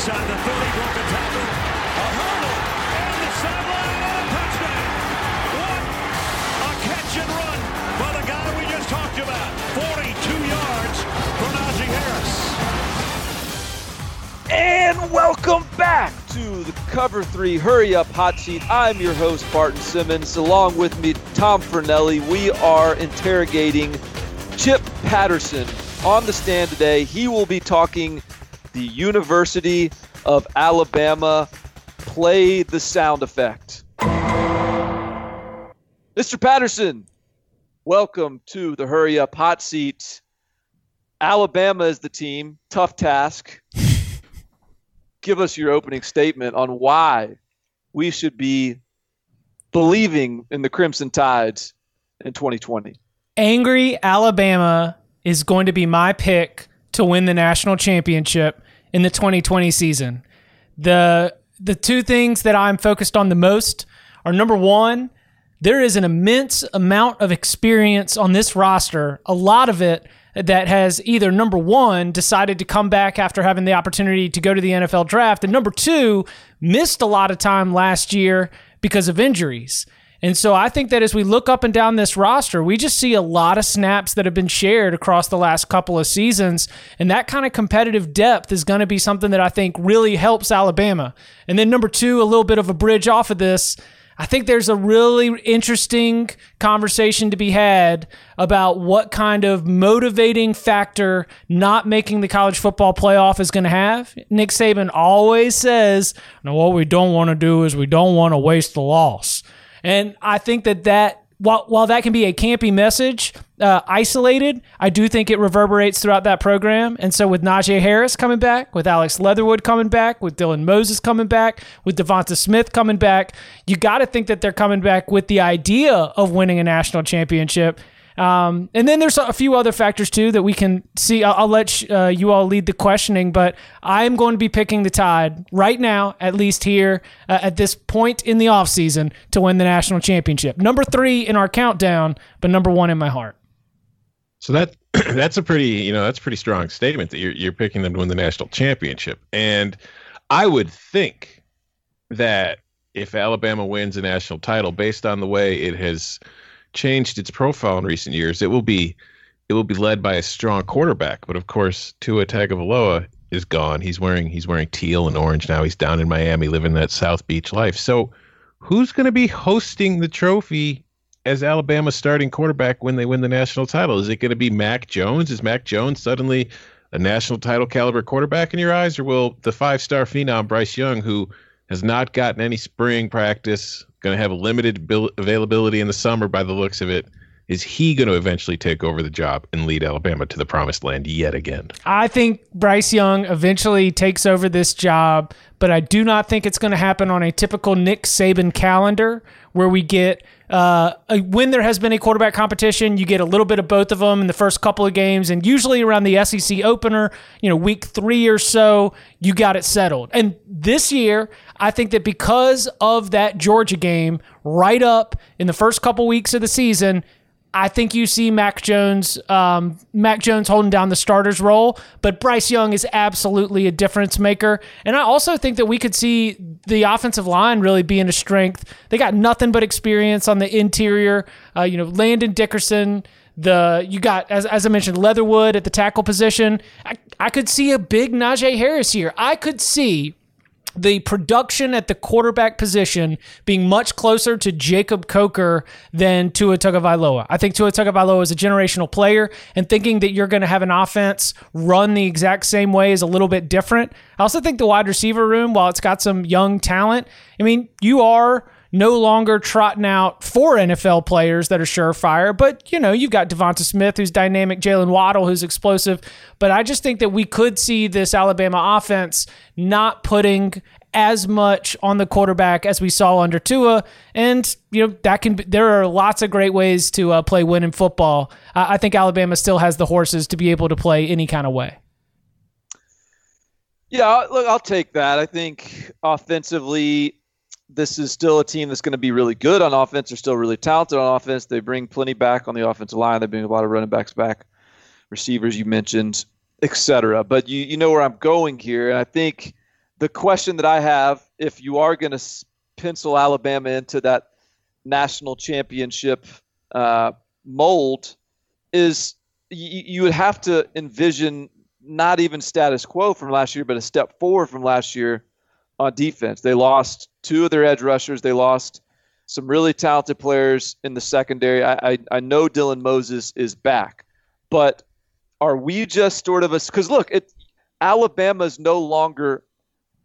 Inside the 30, broken tackle. A hurdle. And the sideline and a touchdown. What a catch and run by the guy we just talked about. 42 yards for Najee Harris. And welcome back to the Cover 3 Hurry Up Hot Seat. I'm your host, Barton Simmons. Along with me, Tom Fornelli. We are interrogating Chip Patterson on the stand today. He will be talking the University of Alabama. Play the sound effect. Mr. Patterson, welcome to the Hurry Up Hot Seat. Alabama is the team. Tough task give us your opening statement on why we should be believing in the Crimson Tides in 2020. Angry Alabama is going to be my pick to win the national championship in the 2020 season. The the two things that I'm focused on the most are number 1, there is an immense amount of experience on this roster, a lot of it that has either number one decided to come back after having the opportunity to go to the NFL draft, and number two missed a lot of time last year because of injuries. And so I think that as we look up and down this roster, we just see a lot of snaps that have been shared across the last couple of seasons. And that kind of competitive depth is going to be something that I think really helps Alabama. And then number two, a little bit of a bridge off of this. I think there's a really interesting conversation to be had about what kind of motivating factor not making the college football playoff is going to have. Nick Saban always says, "No, what we don't want to do is we don't want to waste the loss." And I think that that while, while that can be a campy message, uh, isolated, I do think it reverberates throughout that program. And so with Najee Harris coming back, with Alex Leatherwood coming back, with Dylan Moses coming back, with Devonta Smith coming back, you got to think that they're coming back with the idea of winning a national championship. Um, and then there's a few other factors too that we can see. I'll, I'll let uh, you all lead the questioning, but I'm going to be picking the Tide right now, at least here uh, at this point in the offseason, to win the national championship. Number three in our countdown, but number one in my heart. So that that's a pretty you know that's a pretty strong statement that you're you're picking them to win the national championship, and I would think that if Alabama wins a national title, based on the way it has changed its profile in recent years, it will be it will be led by a strong quarterback. But of course, Tua Tagovailoa is gone. He's wearing he's wearing teal and orange now. He's down in Miami living that South Beach life. So, who's going to be hosting the trophy as Alabama's starting quarterback when they win the national title? Is it going to be Mac Jones? Is Mac Jones suddenly a national title caliber quarterback in your eyes, or will the five-star phenom Bryce Young, who has not gotten any spring practice, going to have a limited bil- availability in the summer by the looks of it. Is he going to eventually take over the job and lead Alabama to the promised land yet again? I think Bryce Young eventually takes over this job, but I do not think it's going to happen on a typical Nick Saban calendar where we get uh, when there has been a quarterback competition, you get a little bit of both of them in the first couple of games, and usually around the SEC opener, you know, week three or so, you got it settled. And this year, I think that because of that Georgia game, right up in the first couple weeks of the season, I think you see Mac Jones, um, Mac Jones holding down the starter's role, but Bryce Young is absolutely a difference maker. And I also think that we could see the offensive line really being a strength. They got nothing but experience on the interior. Uh, you know, Landon Dickerson. The you got as, as I mentioned Leatherwood at the tackle position. I, I could see a big Najee Harris here. I could see the production at the quarterback position being much closer to Jacob Coker than Tua Tagovailoa. I think Tua Tagovailoa is a generational player, and thinking that you're going to have an offense run the exact same way is a little bit different. I also think the wide receiver room, while it's got some young talent, I mean, you are no longer trotting out four NFL players that are surefire, but you know, you've got Devonta Smith, who's dynamic, Jaylen Waddle, who's explosive. But I just think that we could see this Alabama offense not putting as much on the quarterback as we saw under Tua, and you know that can. Be, there are lots of great ways to uh, play winning football. I think Alabama still has the horses to be able to play any kind of way. Yeah, look, I'll take that. I think offensively, this is still a team that's going to be really good on offense. They're still really talented on offense. They bring plenty back on the offensive line. They bring a lot of running backs back, receivers you mentioned, etc. But you you know where I'm going here, and I think the question that I have, if you are going to pencil Alabama into that national championship uh, mold, is you, you would have to envision not even status quo from last year, but a step forward from last year on defense. They lost two of their edge rushers. They lost some really talented players in the secondary. I, I, I know Dylan Moses is back, but are we just sort of a because look, it Alabama is no longer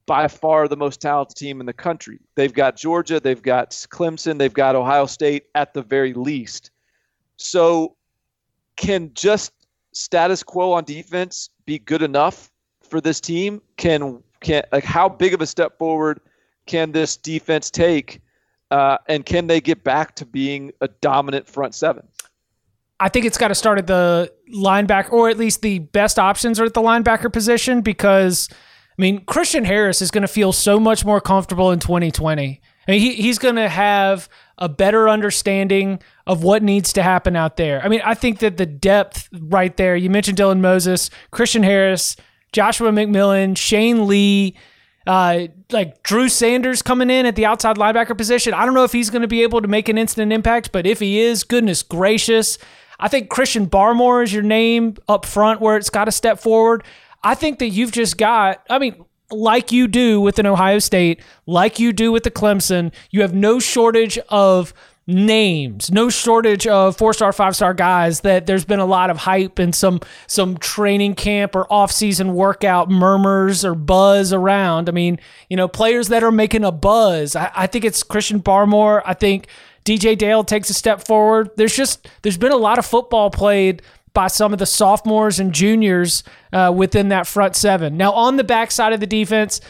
by far the most talented team in the country. They've got Georgia, they've got Clemson, they've got Ohio State at the very least. So, can just status quo on defense be good enough for this team? Can can like how big of a step forward can this defense take, uh, and can they get back to being a dominant front seven? I think it's got to start at the linebacker, or at least the best options are at the linebacker position because, I mean, Christian Harris is going to feel so much more comfortable in 2020. I mean, he, he's going to have a better understanding of what needs to happen out there. I mean, I think that the depth right there, you mentioned Dylan Moses, Christian Harris, Joshua McMillon, Shane Lee, uh, like Drew Sanders coming in at the outside linebacker position. I don't know if he's going to be able to make an instant impact, but if he is, goodness gracious. I think Christian Barmore is your name up front where it's got to step forward. I think that you've just got, I mean, like you do with an Ohio State, like you do with the Clemson, you have no shortage of names, no shortage of four star, five star guys that there's been a lot of hype and some some training camp or off season workout murmurs or buzz around. I mean, you know, players that are making a buzz. I, I think it's Christian Barmore. I think DJ Dale takes a step forward. There's just there's been a lot of football played by some of the sophomores and juniors uh, within that front seven. Now on the backside of the defense,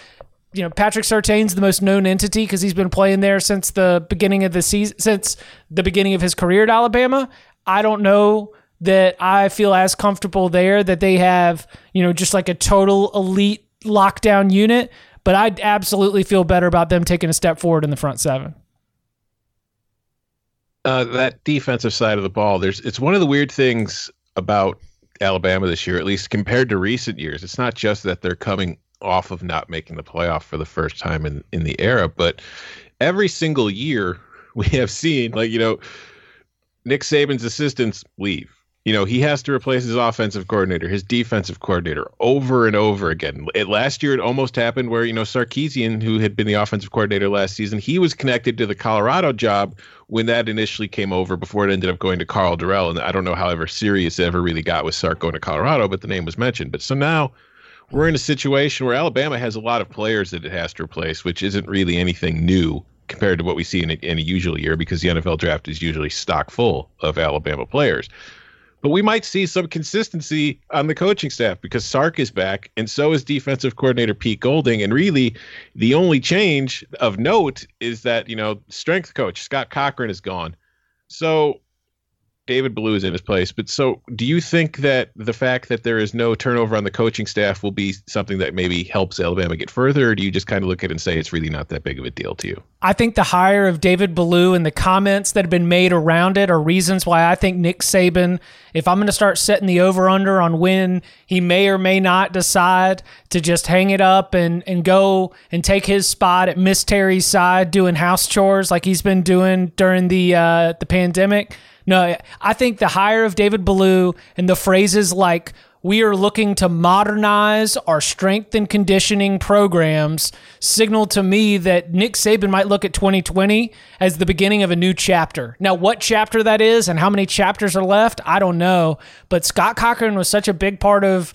you know Patrick Surtain's the most known entity because he's been playing there since the beginning of the season, since the beginning of his career at Alabama. I don't know that I feel as comfortable there that they have you know just like a total elite lockdown unit, but I absolutely feel better about them taking a step forward in the front seven uh, that defensive side of the ball, there's it's one of the weird things about Alabama this year, at least compared to recent years. It's not just that they're coming off of not making the playoff for the first time in in the era, but every single year we have seen like you know Nick Saban's assistants leave you know, he has to replace his offensive coordinator, his defensive coordinator over and over again. It, last year, it almost happened where, you know, Sarkisian, who had been the offensive coordinator last season, he was connected to the Colorado job when that initially came over before it ended up going to Karl Dorrell. And I don't know however serious it ever really got with Sark going to Colorado, but the name was mentioned. But so now we're in a situation where Alabama has a lot of players that it has to replace, which isn't really anything new compared to what we see in a, in a usual year because the NFL draft is usually stock full of Alabama players. But we might see some consistency on the coaching staff because Sark is back, and so is defensive coordinator Pete Golding. And really, the only change of note is that you know strength coach Scott Cochran is gone. So David Ballou is in his place. But so, do you think that the fact that there is no turnover on the coaching staff will be something that maybe helps Alabama get further, or do you just kind of look at it and say it's really not that big of a deal to you? I think the hire of David Ballou and the comments that have been made around it are reasons why I think Nick Saban, if I'm going to start setting the over under on when he may or may not decide to just hang it up and, and go and take his spot at Miss Terry's side doing house chores like he's been doing during the uh, the pandemic no, I think the hire of David Ballou and the phrases like we are looking to modernize our strength and conditioning programs signal to me that Nick Saban might look at 2020 as the beginning of a new chapter. Now, what chapter that is and how many chapters are left, I don't know. But Scott Cochran was such a big part of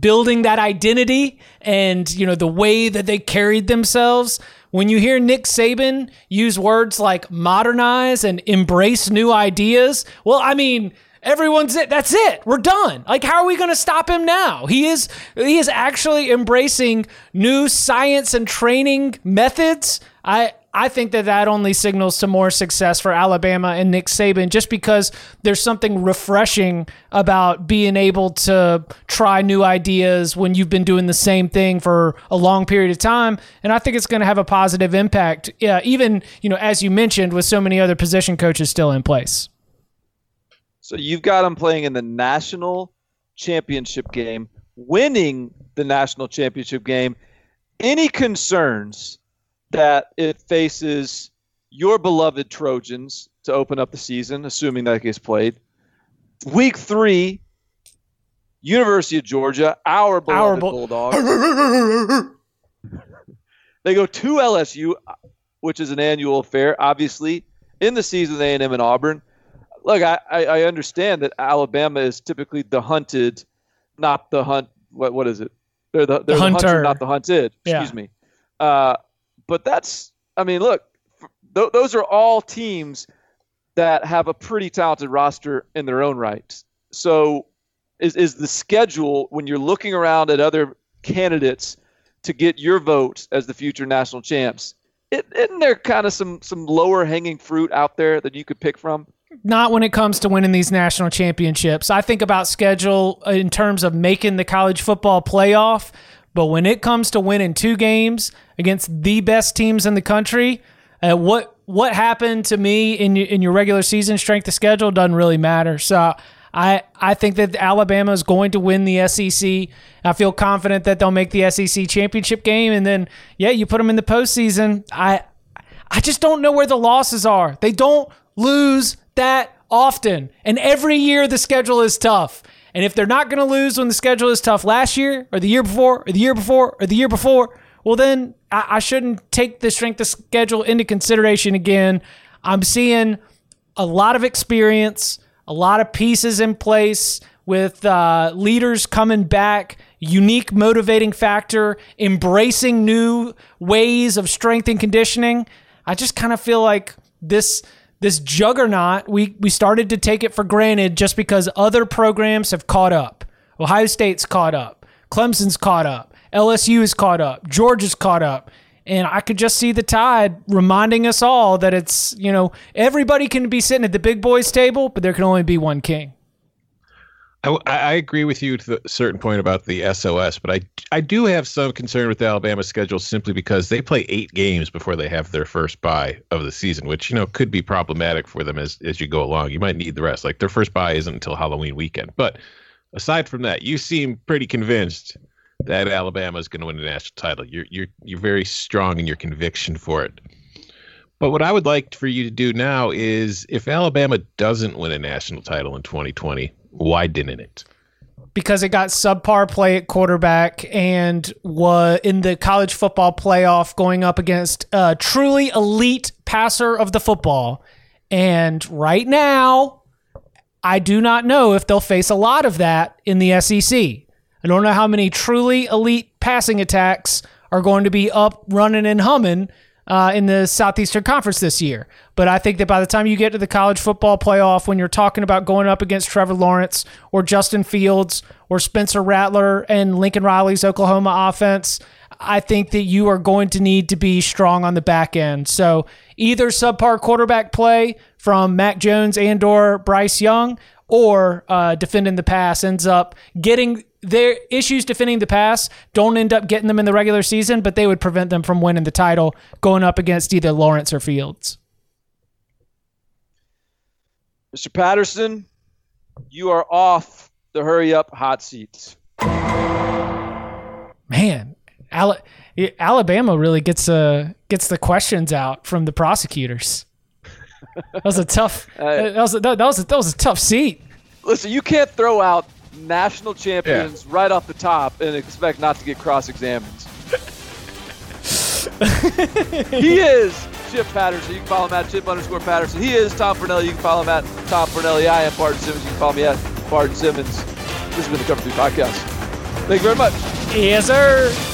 building that identity and you know the way that they carried themselves. When you hear Nick Saban use words like modernize and embrace new ideas well i mean everyone's it. That's it. We're done. Like how are we going to stop him now? He is he is actually embracing new science and training methods. I I think that that only signals to more success for Alabama and Nick Saban just because there's something refreshing about being able to try new ideas when you've been doing the same thing for a long period of time. And I think it's going to have a positive impact, yeah, even, you know, as you mentioned, with so many other position coaches still in place. So you've got them playing in the national championship game, winning the national championship game. Any concerns that it faces your beloved Trojans to open up the season, assuming that gets played. Week three, University of Georgia, our beloved our Bulldogs. they go to LSU, which is an annual affair, obviously, in the season with A&M and Auburn. Look, I, I understand that Alabama is typically the hunted, not the hunt. What what is it? They're the, they're the, the hunter, not the hunted. Excuse yeah. me. Uh, but that's, I mean, look, th- those are all teams that have a pretty talented roster in their own right. So, is is the schedule when you're looking around at other candidates to get your vote as the future national champs? Isn't there kind of some some lower hanging fruit out there that you could pick from? Not when it comes to winning these national championships. I think about schedule in terms of making the college football playoff. But when it comes to winning two games against the best teams in the country, uh, what what happened to me in in your regular season strength of schedule doesn't really matter. So I I think that Alabama is going to win the SEC. I feel confident that they'll make the SEC championship game, and then yeah, you put them in the postseason. I I just don't know where the losses are. They don't lose that often, and every year the schedule is tough. And if they're not going to lose when the schedule is tough last year or the year before or the year before or the year before, well, then I, I shouldn't take the strength of schedule into consideration again. I'm seeing a lot of experience, a lot of pieces in place with uh, leaders coming back, unique motivating factor, embracing new ways of strength and conditioning. I just kind of feel like this this juggernaut, we, we started to take it for granted just because other programs have caught up. Ohio State's caught up. Clemson's caught up. LSU is caught up. Georgia's caught up. And I could just see the tide reminding us all that it's, you know, everybody can be sitting at the big boys table, but there can only be one king. I, I, agree with you to a certain point about the SOS, but I I do have some concern with the Alabama schedule simply because they play eight games before they have their first bye of the season, which you know could be problematic for them as as you go along. You might need the rest. Like their first bye isn't until Halloween weekend. But aside from that, you seem pretty convinced that Alabama is going to win the national title. You're you're you're very strong in your conviction for it. But what I would like for you to do now is if Alabama doesn't win a national title in 2020 why didn't it? Because it got subpar play at quarterback and was in the college football playoff going up against a truly elite passer of the football. And right now, I do not know if they'll face a lot of that in the SEC. I don't know how many truly elite passing attacks are going to be up, running, and humming uh, in the Southeastern Conference this year. But I think that by the time you get to the college football playoff, when you're talking about going up against Trevor Lawrence or Justin Fields or Spencer Rattler and Lincoln Riley's Oklahoma offense, I think that you are going to need to be strong on the back end. So either subpar quarterback play from Mac Jones and or Bryce Young or uh, defending the pass ends up getting their issues defending the pass don't end up getting them in the regular season, but they would prevent them from winning the title going up against either Lawrence or Fields. Mr. Patterson, you are off the hurry up hot seats. Man, Alabama really gets uh, gets the questions out from the prosecutors. That was a tough. Uh, that was a, that was a, that was a tough seat. Listen, you can't throw out national champions right off the top and expect not to get cross-examined. he is Chip Patterson. You can follow him at Chip underscore Patterson. He is Tom Fornelli. You can follow him at Tom Fornelli. I am Barton Simmons. You can follow me at Barton Simmons. This has been the Cover 3 Podcast. Thank you very much. Yes, sir.